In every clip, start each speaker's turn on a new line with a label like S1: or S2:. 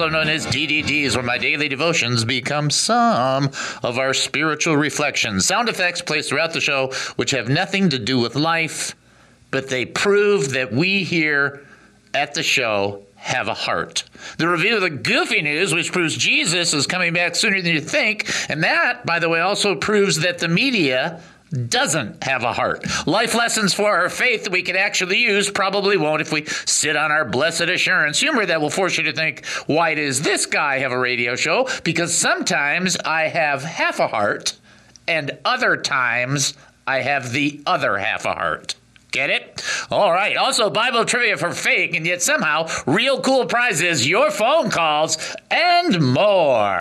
S1: Also known as DDDs, where my daily devotions become some of our spiritual reflections. Sound effects placed throughout the show, which have nothing to do with life, but they prove that we here at the show have a heart. The review of the goofy news, which proves Jesus is coming back sooner than you think, and that, by the way, also proves that the media doesn't have a heart. Life lessons for our faith that we can actually use probably won't if we sit on our blessed assurance. Humor that will force you to think, why does this guy have a radio show? Because sometimes I have half a heart, and other times I have the other half a heart. Get it? All right. Also, Bible trivia for fake, and yet somehow real cool prizes, your phone calls, and more.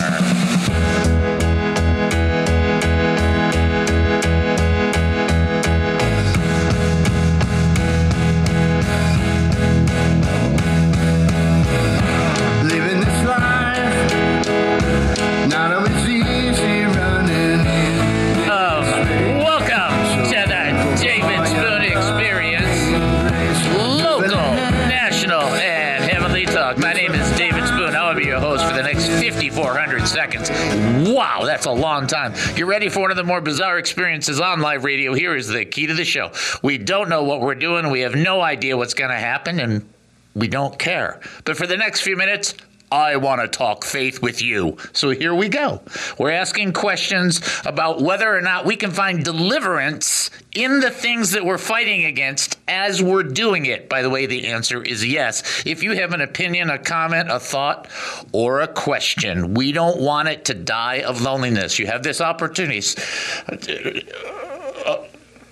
S1: Wow, that's a long time. Get ready for one of the more bizarre experiences on live radio. Here is the key to the show. We don't know what we're doing. We have no idea what's going to happen, and we don't care. But for the next few minutes, I want to talk faith with you. So here we go. We're asking questions about whether or not we can find deliverance in the things that we're fighting against as we're doing it. By the way, the answer is yes. If you have an opinion, a comment, a thought, or a question, we don't want it to die of loneliness. You have this opportunity. Uh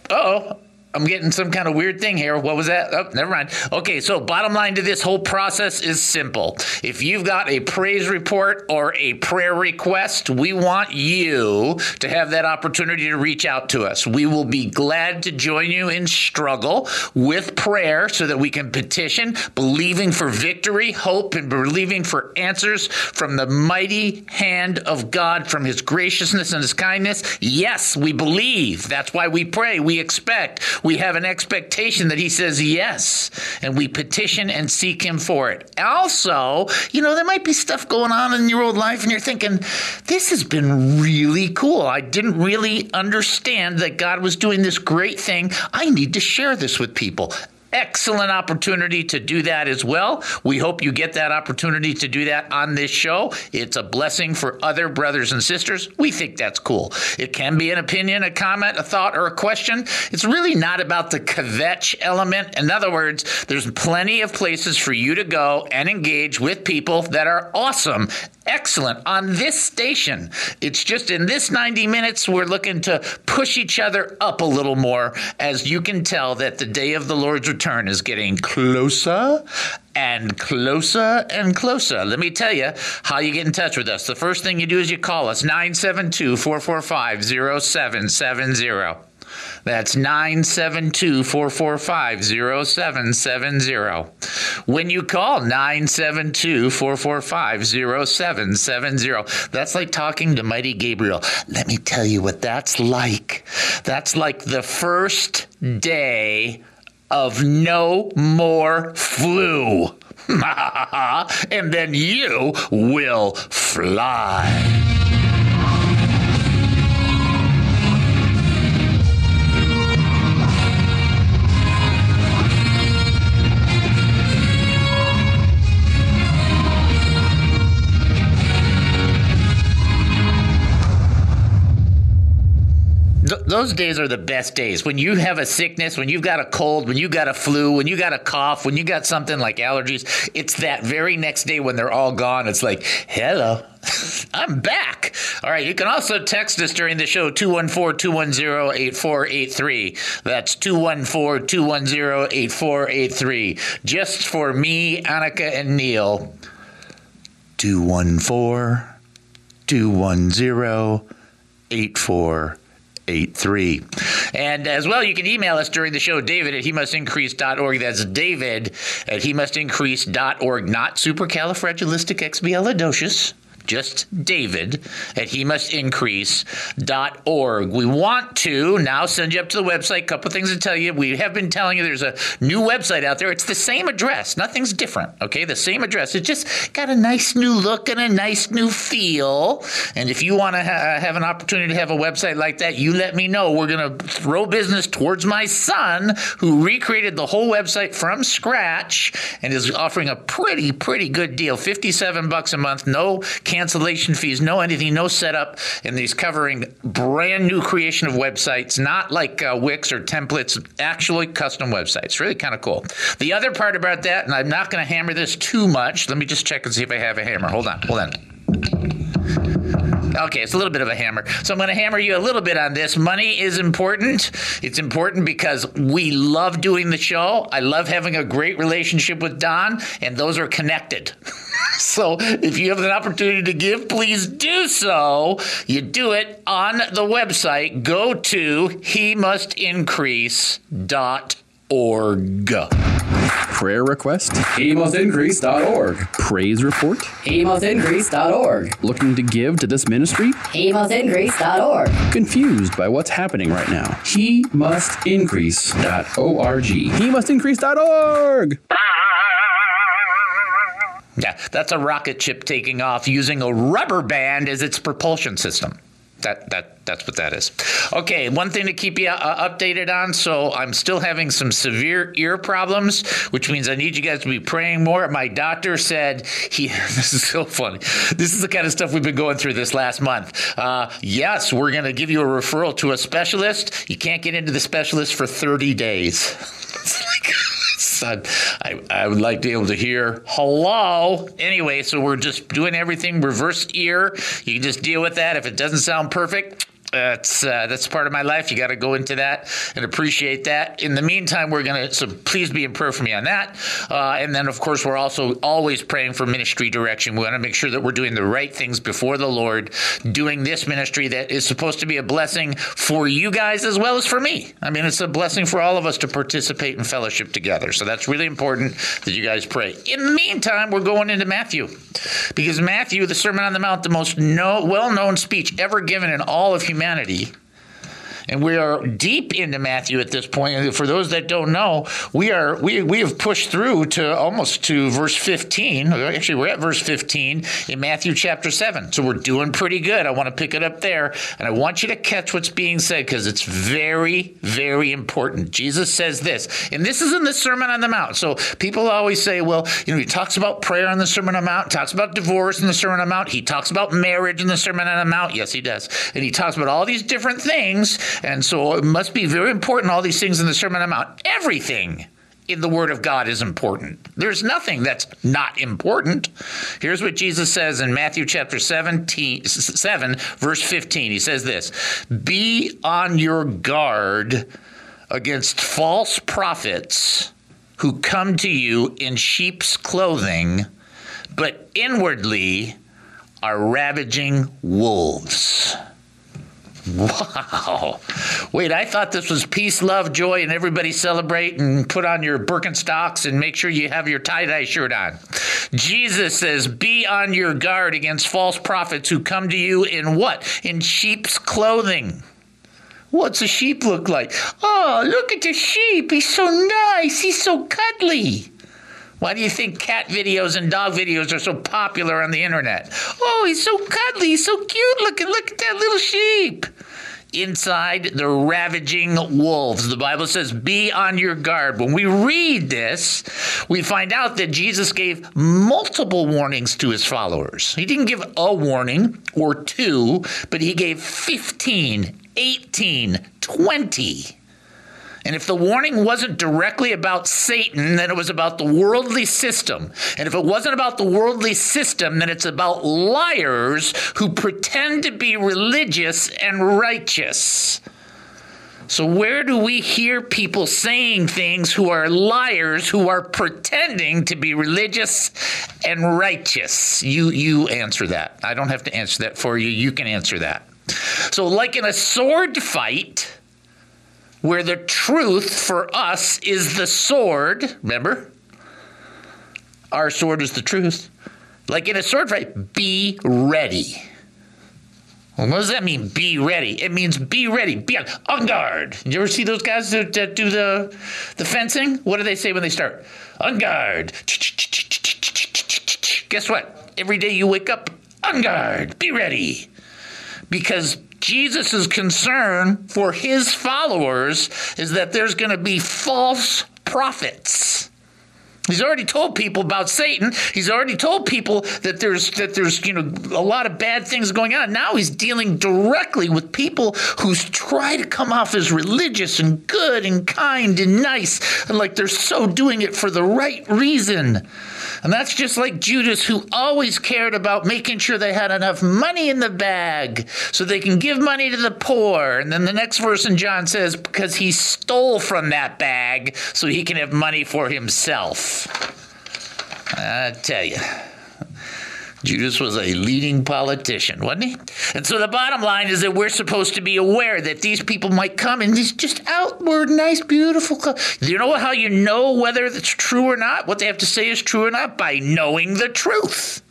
S1: oh. I'm getting some kind of weird thing here. What was that? Oh, never mind. Okay, so bottom line to this whole process is simple. If you've got a praise report or a prayer request, we want you to have that opportunity to reach out to us. We will be glad to join you in struggle with prayer so that we can petition, believing for victory, hope, and believing for answers from the mighty hand of God, from his graciousness and his kindness. Yes, we believe. That's why we pray. We expect we have an expectation that he says yes, and we petition and seek him for it. Also, you know, there might be stuff going on in your old life, and you're thinking, this has been really cool. I didn't really understand that God was doing this great thing. I need to share this with people excellent opportunity to do that as well. We hope you get that opportunity to do that on this show. It's a blessing for other brothers and sisters. We think that's cool. It can be an opinion, a comment, a thought, or a question. It's really not about the kvetch element. In other words, there's plenty of places for you to go and engage with people that are awesome excellent on this station. It's just in this 90 minutes, we're looking to push each other up a little more as you can tell that the day of the Lord's return is getting closer and closer and closer. Let me tell you how you get in touch with us. The first thing you do is you call us 972 445 0770. That's 972 445 0770. When you call 972 445 0770, that's like talking to Mighty Gabriel. Let me tell you what that's like. That's like the first day of no more flu. and then you will fly. Those days are the best days. When you have a sickness, when you've got a cold, when you got a flu, when you got a cough, when you got something like allergies, it's that very next day when they're all gone. It's like, hello, I'm back. All right. You can also text us during the show 214 210 8483. That's 214 210 8483. Just for me, Annika, and Neil. 214 210 8483. And as well, you can email us during the show, David at he must. That's David at he must increase.org, not supercalifragilisticexpialidocious just David at he must increase.org. We want to now send you up to the website. A couple things to tell you. We have been telling you there's a new website out there. It's the same address. Nothing's different. Okay, the same address. It just got a nice new look and a nice new feel. And if you want to ha- uh, have an opportunity to have a website like that, you let me know. We're going to throw business towards my son who recreated the whole website from scratch and is offering a pretty, pretty good deal. 57 bucks a month, no cancellation fees, no anything, no setup, and he's covering brand new creation of websites, not like uh, Wix or templates, actually custom websites. Really kind of cool. The other part about that, and I'm not going to hammer this too much. Let me just check and see if I have a hammer. Hold on, hold on. Okay, it's a little bit of a hammer. So I'm going to hammer you a little bit on this. Money is important. It's important because we love doing the show. I love having a great relationship with Don, and those are connected. so if you have an opportunity to give, please do so. You do it on the website. Go to he must.
S2: Prayer request?
S3: HeMustIncrease.org.
S2: Praise report?
S3: HeMustIncrease.org.
S2: Looking to give to this ministry?
S3: HeMustIncrease.org.
S2: Confused by what's happening right now?
S3: HeMustIncrease.org.
S2: He must increase.org!
S1: Yeah, that's a rocket ship taking off using a rubber band as its propulsion system. That that that's what that is. Okay, one thing to keep you uh, updated on. So I'm still having some severe ear problems, which means I need you guys to be praying more. My doctor said he. This is so funny. This is the kind of stuff we've been going through this last month. Uh, yes, we're going to give you a referral to a specialist. You can't get into the specialist for 30 days. It's like. I, I would like to be able to hear hello. Anyway, so we're just doing everything reverse ear. You can just deal with that. If it doesn't sound perfect, that's uh, that's part of my life. You got to go into that and appreciate that. In the meantime, we're gonna so please be in prayer for me on that. Uh, and then of course we're also always praying for ministry direction. We want to make sure that we're doing the right things before the Lord, doing this ministry that is supposed to be a blessing for you guys as well as for me. I mean, it's a blessing for all of us to participate in fellowship together. So that's really important that you guys pray. In the meantime, we're going into Matthew because Matthew, the Sermon on the Mount, the most no, well-known speech ever given in all of humanity humanity. And we are deep into Matthew at this point. And for those that don't know, we are we we have pushed through to almost to verse 15. Actually, we're at verse 15 in Matthew chapter 7. So we're doing pretty good. I want to pick it up there, and I want you to catch what's being said because it's very, very important. Jesus says this, and this is in the Sermon on the Mount. So people always say, well, you know, he talks about prayer in the Sermon on the Mount, talks about divorce in the Sermon on the Mount, he talks about marriage in the Sermon on the Mount. Yes, he does. And he talks about all these different things. And so it must be very important, all these things in the Sermon on the Mount. Everything in the Word of God is important. There's nothing that's not important. Here's what Jesus says in Matthew chapter 17, 7, verse 15. He says this Be on your guard against false prophets who come to you in sheep's clothing, but inwardly are ravaging wolves. Wow. Wait, I thought this was peace, love, joy, and everybody celebrate and put on your Birkenstocks and make sure you have your tie dye shirt on. Jesus says, Be on your guard against false prophets who come to you in what? In sheep's clothing. What's a sheep look like? Oh, look at the sheep. He's so nice. He's so cuddly. Why do you think cat videos and dog videos are so popular on the internet? Oh, he's so cuddly, he's so cute looking. Look at that little sheep. Inside, the ravaging wolves. The Bible says, be on your guard. When we read this, we find out that Jesus gave multiple warnings to his followers. He didn't give a warning or two, but he gave 15 18, 20. And if the warning wasn't directly about Satan, then it was about the worldly system. And if it wasn't about the worldly system, then it's about liars who pretend to be religious and righteous. So, where do we hear people saying things who are liars, who are pretending to be religious and righteous? You, you answer that. I don't have to answer that for you. You can answer that. So, like in a sword fight, where the truth for us is the sword, remember? Our sword is the truth. Like in a sword fight, be ready. Well, what does that mean? Be ready. It means be ready. Be on, on guard. You ever see those guys that, that do the the fencing? What do they say when they start? On guard. Guess what? Every day you wake up, on guard. Be ready. Because Jesus' concern for his followers is that there's going to be false prophets. He's already told people about Satan. He's already told people that there's that there's you know a lot of bad things going on. Now he's dealing directly with people who try to come off as religious and good and kind and nice and like they're so doing it for the right reason. And that's just like Judas, who always cared about making sure they had enough money in the bag so they can give money to the poor. And then the next verse in John says, because he stole from that bag so he can have money for himself. I tell you. Judas was a leading politician, wasn't he? And so the bottom line is that we're supposed to be aware that these people might come in these just outward, nice, beautiful. Do you know how you know whether it's true or not? What they have to say is true or not? By knowing the truth.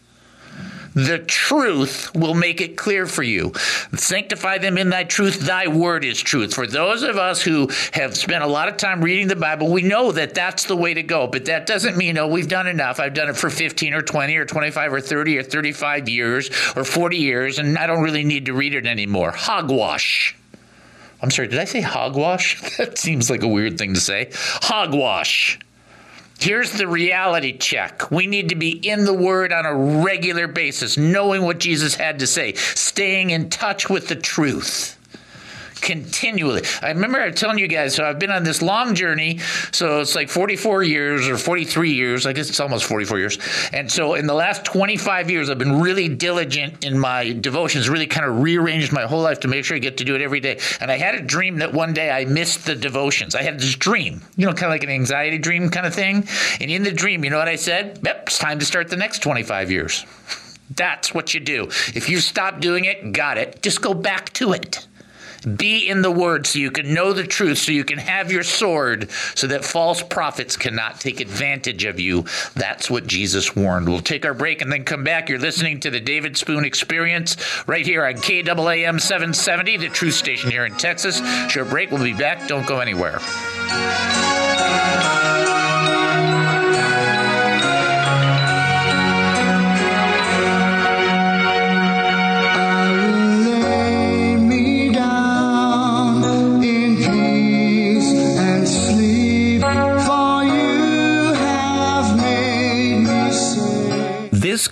S1: The truth will make it clear for you. Sanctify them in thy truth. Thy word is truth. For those of us who have spent a lot of time reading the Bible, we know that that's the way to go. But that doesn't mean, oh, we've done enough. I've done it for 15 or 20 or 25 or 30 or 35 years or 40 years, and I don't really need to read it anymore. Hogwash. I'm sorry, did I say hogwash? That seems like a weird thing to say. Hogwash. Here's the reality check. We need to be in the Word on a regular basis, knowing what Jesus had to say, staying in touch with the truth continually. I remember I telling you guys, so I've been on this long journey. So it's like 44 years or 43 years. I guess it's almost 44 years. And so in the last 25 years, I've been really diligent in my devotions, really kind of rearranged my whole life to make sure I get to do it every day. And I had a dream that one day I missed the devotions. I had this dream, you know, kind of like an anxiety dream kind of thing. And in the dream, you know what I said? Yep, it's time to start the next 25 years. That's what you do. If you stop doing it, got it. Just go back to it. Be in the word so you can know the truth, so you can have your sword, so that false prophets cannot take advantage of you. That's what Jesus warned. We'll take our break and then come back. You're listening to the David Spoon Experience right here on KAAM 770, the truth station here in Texas. Short break. We'll be back. Don't go anywhere.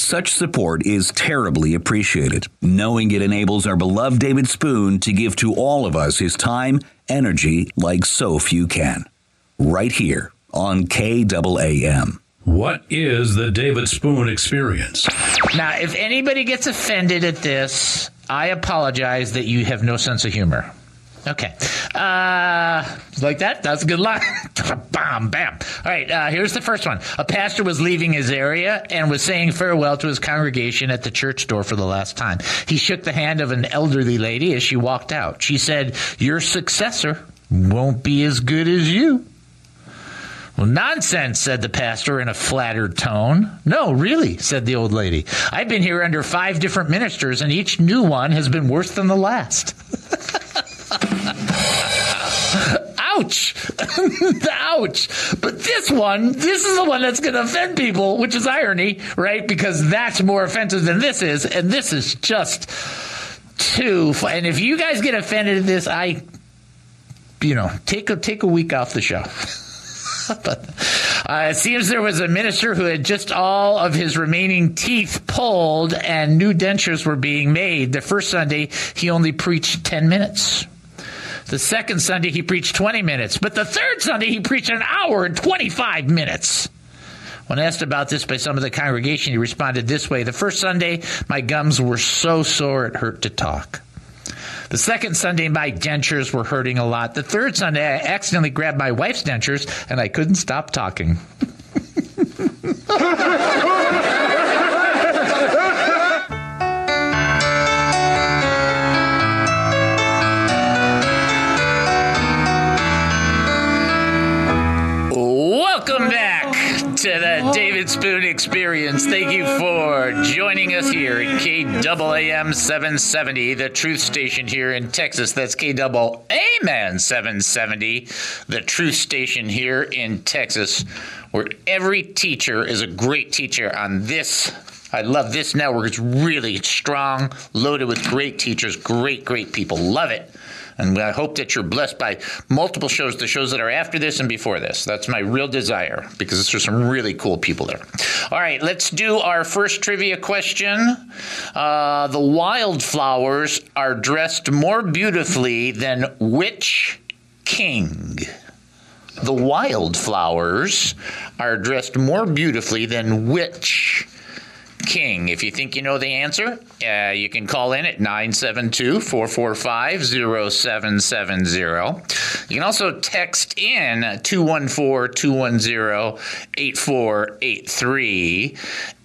S4: Such support is terribly appreciated, knowing it enables our beloved David Spoon to give to all of us his time, energy like so few can. Right here on KAAM.
S5: What is the David Spoon experience?
S1: Now, if anybody gets offended at this, I apologize that you have no sense of humor. Okay. Uh, like that? That's a good line. bam, bam. All right, uh, here's the first one. A pastor was leaving his area and was saying farewell to his congregation at the church door for the last time. He shook the hand of an elderly lady as she walked out. She said, Your successor won't be as good as you. Well, nonsense, said the pastor in a flattered tone. No, really, said the old lady. I've been here under five different ministers, and each new one has been worse than the last. Ouch! Ouch! But this one, this is the one that's going to offend people, which is irony, right? Because that's more offensive than this is, and this is just too. And if you guys get offended at this, I, you know, take a take a week off the show. But, uh, it seems there was a minister who had just all of his remaining teeth pulled and new dentures were being made. The first Sunday, he only preached 10 minutes. The second Sunday, he preached 20 minutes. But the third Sunday, he preached an hour and 25 minutes. When asked about this by some of the congregation, he responded this way The first Sunday, my gums were so sore it hurt to talk. The second Sunday, my dentures were hurting a lot. The third Sunday, I accidentally grabbed my wife's dentures and I couldn't stop talking. David Spoon Experience. Thank you for joining us here at KAAM 770, the truth station here in Texas. That's KAAM 770, the truth station here in Texas, where every teacher is a great teacher on this. I love this network. It's really strong, loaded with great teachers, great, great people. Love it. And I hope that you're blessed by multiple shows, the shows that are after this and before this. That's my real desire because there's some really cool people there. All right, let's do our first trivia question. Uh, the wildflowers are dressed more beautifully than which king? The wildflowers are dressed more beautifully than which King. If you think you know the answer, uh, you can call in at 972 445 0770. You can also text in 214 210 8483.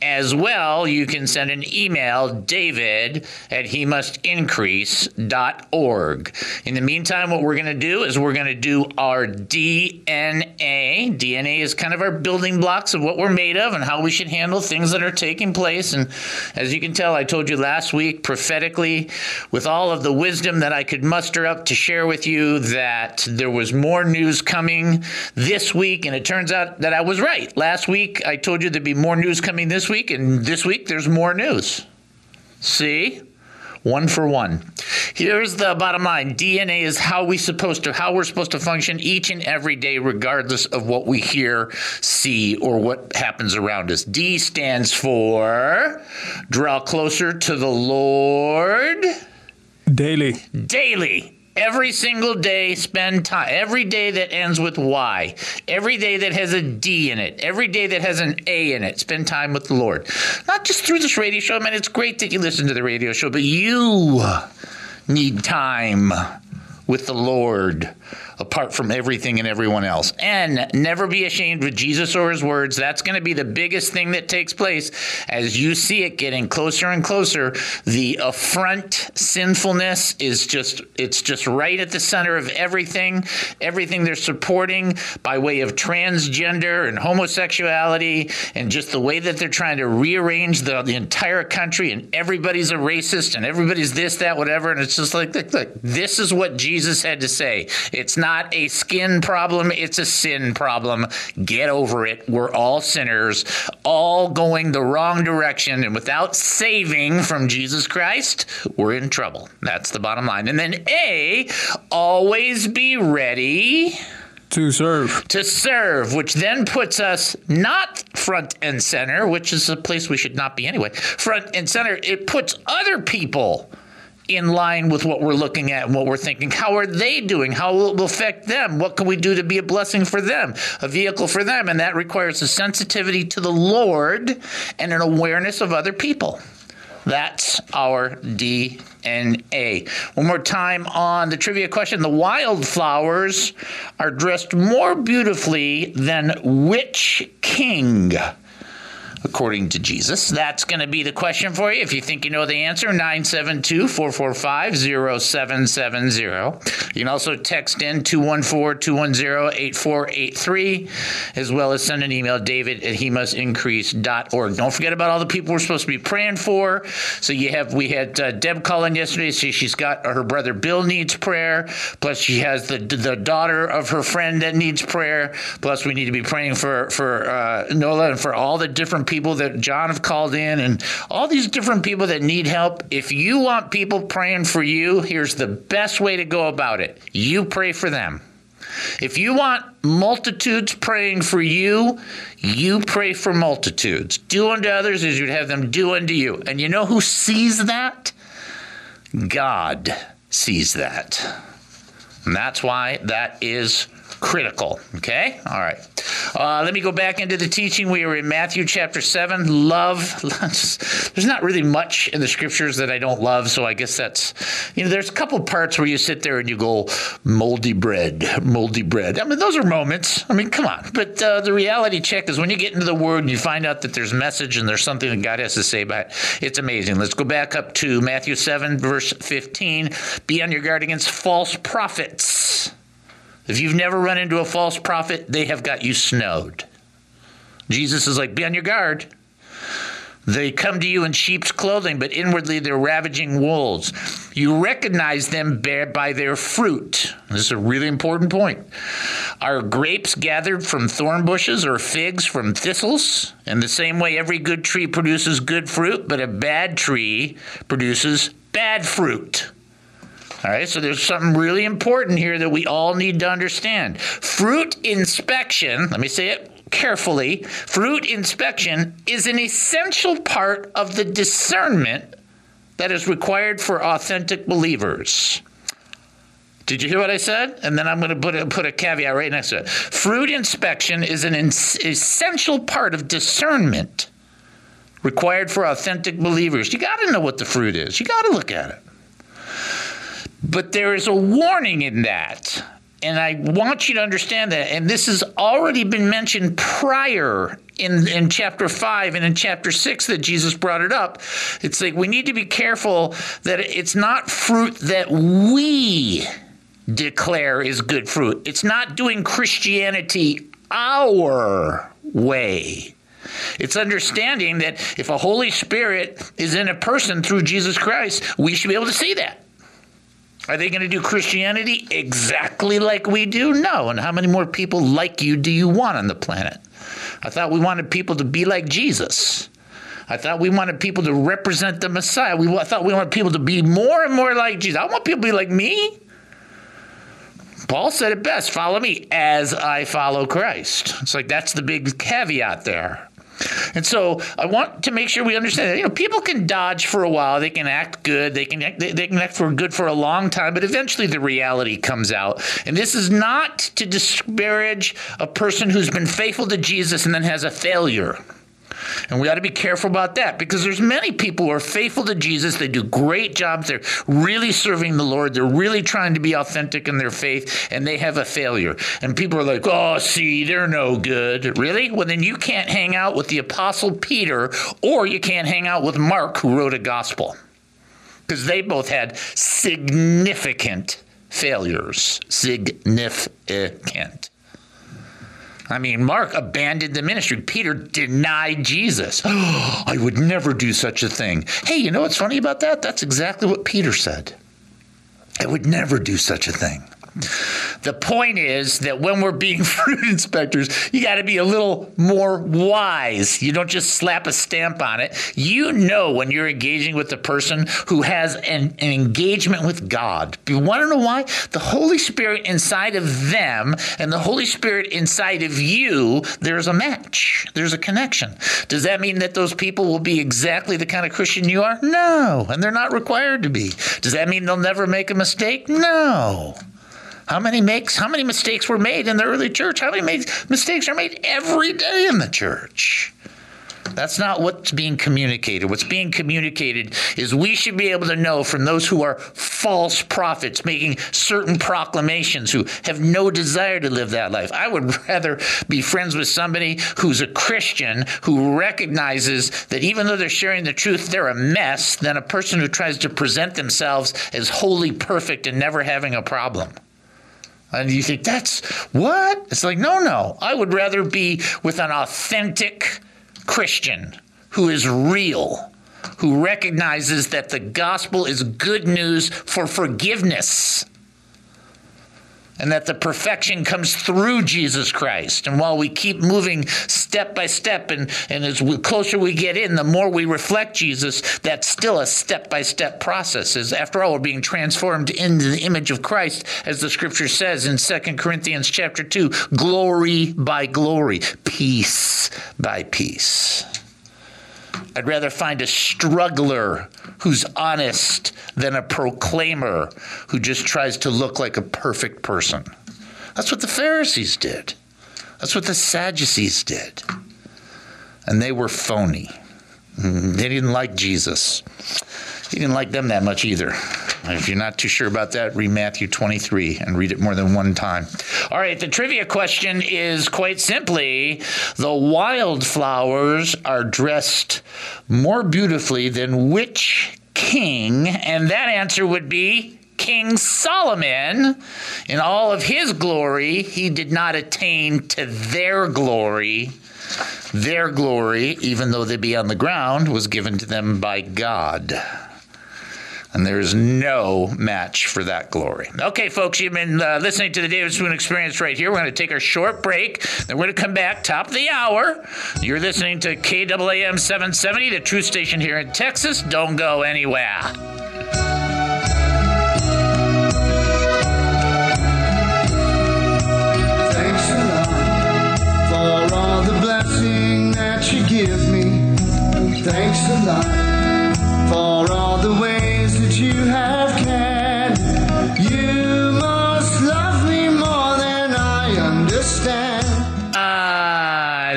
S1: As well, you can send an email, david at he must increase.org. In the meantime, what we're going to do is we're going to do our DNA. DNA is kind of our building blocks of what we're made of and how we should handle things that are taking place. And as you can tell, I told you last week prophetically, with all of the wisdom that I could muster up to share with you, that there was more news coming this week. And it turns out that I was right. Last week, I told you there'd be more news coming this week. And this week, there's more news. See? one for one. Here's the bottom line. DNA is how we supposed to how we're supposed to function each and every day regardless of what we hear, see or what happens around us. D stands for draw closer to the Lord
S2: Daily.
S1: daily. Every single day, spend time. Every day that ends with Y. Every day that has a D in it. Every day that has an A in it. Spend time with the Lord. Not just through this radio show. Man, it's great that you listen to the radio show, but you need time with the Lord apart from everything and everyone else. And never be ashamed with Jesus or his words. That's going to be the biggest thing that takes place as you see it getting closer and closer. The affront sinfulness is just it's just right at the center of everything. Everything they're supporting by way of transgender and homosexuality and just the way that they're trying to rearrange the, the entire country and everybody's a racist and everybody's this that whatever and it's just like look, this is what Jesus had to say. It's not a skin problem, it's a sin problem. Get over it. We're all sinners, all going the wrong direction. And without saving from Jesus Christ, we're in trouble. That's the bottom line. And then A, always be ready.
S2: To serve.
S1: to serve, which then puts us not front and center, which is a place we should not be anyway. Front and center, it puts other people in line with what we're looking at and what we're thinking. How are they doing? How will it affect them? What can we do to be a blessing for them, a vehicle for them? And that requires a sensitivity to the Lord and an awareness of other people. That's our DNA. One more time on the trivia question. The wildflowers are dressed more beautifully than which king? According to Jesus. That's going to be the question for you. If you think you know the answer, 972 445 0770. You can also text in 214 210 8483, as well as send an email, david at hemustincrease.org. Don't forget about all the people we're supposed to be praying for. So you have, we had uh, Deb calling yesterday. So she's got her brother Bill needs prayer. Plus, she has the the daughter of her friend that needs prayer. Plus, we need to be praying for, for uh, Nola and for all the different people that John have called in and all these different people that need help. If you want people praying for you, here's the best way to go about it you pray for them. If you want multitudes praying for you, you pray for multitudes. Do unto others as you'd have them do unto you. And you know who sees that? God sees that. And that's why that is critical. Okay? All right. Uh, let me go back into the teaching. We are in Matthew chapter 7. Love. There's not really much in the scriptures that I don't love, so I guess that's, you know, there's a couple parts where you sit there and you go, moldy bread, moldy bread. I mean, those are moments. I mean, come on. But uh, the reality check is when you get into the Word and you find out that there's message and there's something that God has to say about it, it's amazing. Let's go back up to Matthew 7, verse 15. Be on your guard against false prophets. If you've never run into a false prophet, they have got you snowed. Jesus is like, be on your guard. They come to you in sheep's clothing, but inwardly they're ravaging wolves. You recognize them by their fruit. This is a really important point. Are grapes gathered from thorn bushes or figs from thistles? In the same way, every good tree produces good fruit, but a bad tree produces bad fruit. All right, so there's something really important here that we all need to understand. Fruit inspection, let me say it carefully fruit inspection is an essential part of the discernment that is required for authentic believers. Did you hear what I said? And then I'm going to put a, put a caveat right next to it. Fruit inspection is an essential part of discernment required for authentic believers. You got to know what the fruit is, you got to look at it. But there is a warning in that. And I want you to understand that. And this has already been mentioned prior in, in chapter 5 and in chapter 6 that Jesus brought it up. It's like we need to be careful that it's not fruit that we declare is good fruit. It's not doing Christianity our way. It's understanding that if a Holy Spirit is in a person through Jesus Christ, we should be able to see that. Are they going to do Christianity exactly like we do? No. And how many more people like you do you want on the planet? I thought we wanted people to be like Jesus. I thought we wanted people to represent the Messiah. We I thought we wanted people to be more and more like Jesus. I want people to be like me. Paul said it best follow me as I follow Christ. It's like that's the big caveat there. And so I want to make sure we understand that you know people can dodge for a while, they can act good, they can act, they, they can act for good for a long time, but eventually the reality comes out. And this is not to disparage a person who's been faithful to Jesus and then has a failure. And we ought to be careful about that because there's many people who are faithful to Jesus. They do great jobs. They're really serving the Lord. They're really trying to be authentic in their faith, and they have a failure. And people are like, oh, see, they're no good. Really? Well, then you can't hang out with the Apostle Peter, or you can't hang out with Mark, who wrote a gospel. Because they both had significant failures. Significant. I mean, Mark abandoned the ministry. Peter denied Jesus. I would never do such a thing. Hey, you know what's funny about that? That's exactly what Peter said. I would never do such a thing. The point is that when we're being fruit inspectors, you got to be a little more wise. You don't just slap a stamp on it. You know when you're engaging with the person who has an, an engagement with God. You want to know why? The Holy Spirit inside of them and the Holy Spirit inside of you, there's a match, there's a connection. Does that mean that those people will be exactly the kind of Christian you are? No, and they're not required to be. Does that mean they'll never make a mistake? No. How many makes how many mistakes were made in the early church? How many made, mistakes are made every day in the church? That's not what's being communicated. What's being communicated is we should be able to know from those who are false prophets making certain proclamations who have no desire to live that life. I would rather be friends with somebody who's a Christian who recognizes that even though they're sharing the truth, they're a mess than a person who tries to present themselves as wholly perfect and never having a problem. And you think, that's what? It's like, no, no. I would rather be with an authentic Christian who is real, who recognizes that the gospel is good news for forgiveness and that the perfection comes through Jesus Christ. And while we keep moving step by step, and, and as we, closer we get in, the more we reflect Jesus, that's still a step by step process. As after all, we're being transformed into the image of Christ, as the scripture says in 2 Corinthians chapter 2, glory by glory, peace by peace. I'd rather find a struggler who's honest than a proclaimer who just tries to look like a perfect person. That's what the Pharisees did. That's what the Sadducees did. And they were phony. They didn't like Jesus. He didn't like them that much either. If you're not too sure about that, read Matthew 23 and read it more than one time. All right, the trivia question is quite simply the wildflowers are dressed more beautifully than which king? And that answer would be King Solomon, in all of his glory, he did not attain to their glory. Their glory, even though they be on the ground, was given to them by God. And there is no match for that glory. Okay, folks, you've been uh, listening to the David Spoon Experience right here. We're going to take our short break. Then we're going to come back, top of the hour. You're listening to KAAM 770, the truth station here in Texas. Don't go anywhere.
S6: Thanks a lot for all the blessing that you give me. Thanks a lot for all the ways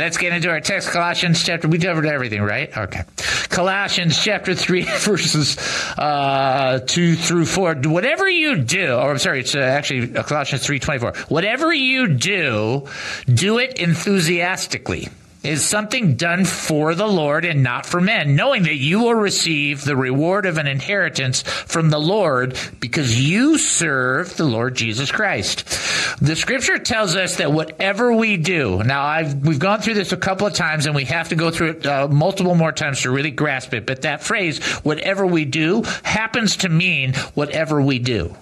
S1: let's get into our text, Colossians chapter. We covered everything, right? Okay. Colossians chapter 3, verses uh, 2 through 4. Whatever you do, or I'm sorry, it's uh, actually uh, Colossians 3 24. Whatever you do, do it enthusiastically. Is something done for the Lord and not for men, knowing that you will receive the reward of an inheritance from the Lord because you serve the Lord Jesus Christ. The scripture tells us that whatever we do, now I've, we've gone through this a couple of times and we have to go through it uh, multiple more times to really grasp it, but that phrase, whatever we do, happens to mean whatever we do.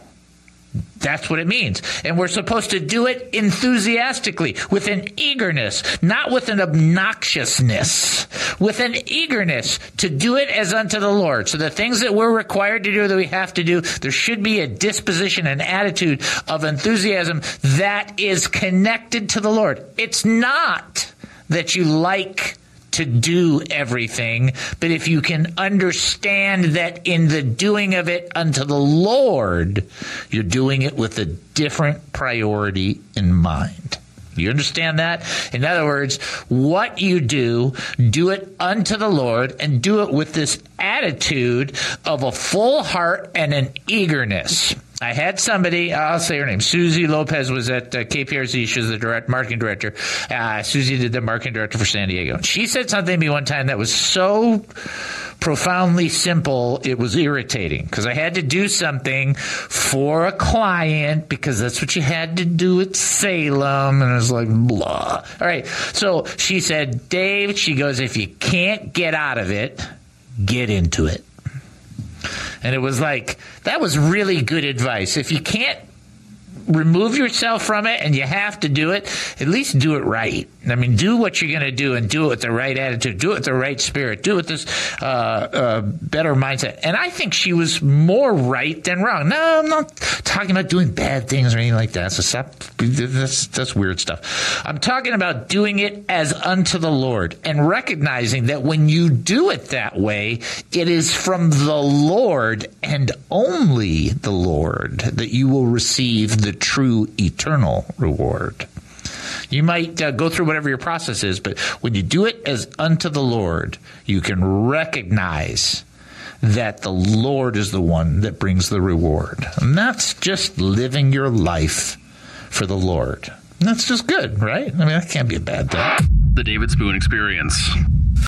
S1: That's what it means. And we're supposed to do it enthusiastically, with an eagerness, not with an obnoxiousness, with an eagerness to do it as unto the Lord. So the things that we're required to do that we have to do, there should be a disposition, an attitude of enthusiasm that is connected to the Lord. It's not that you like to do everything, but if you can understand that in the doing of it unto the Lord, you're doing it with a different priority in mind. You understand that? In other words, what you do, do it unto the Lord and do it with this attitude of a full heart and an eagerness. I had somebody, I'll say her name, Susie Lopez was at uh, KPRZ. She was the direct marketing director. Uh, Susie did the marketing director for San Diego. She said something to me one time that was so profoundly simple, it was irritating because I had to do something for a client because that's what you had to do at Salem. And I was like, blah. All right. So she said, Dave, she goes, if you can't get out of it, get into it. And it was like, that was really good advice. If you can't remove yourself from it and you have to do it, at least do it right. I mean, do what you're going to do and do it with the right attitude, do it with the right spirit, do it with this uh, uh, better mindset. And I think she was more right than wrong. No, I'm not talking about doing bad things or anything like that. So stop. That's, that's weird stuff. I'm talking about doing it as unto the Lord and recognizing that when you do it that way, it is from the Lord and only the Lord that you will receive the true eternal reward. You might uh, go through whatever your process is, but when you do it as unto the Lord, you can recognize that the Lord is the one that brings the reward. And that's just living your life for the Lord. And that's just good, right? I mean, that can't be a bad thing.
S7: The David Spoon Experience.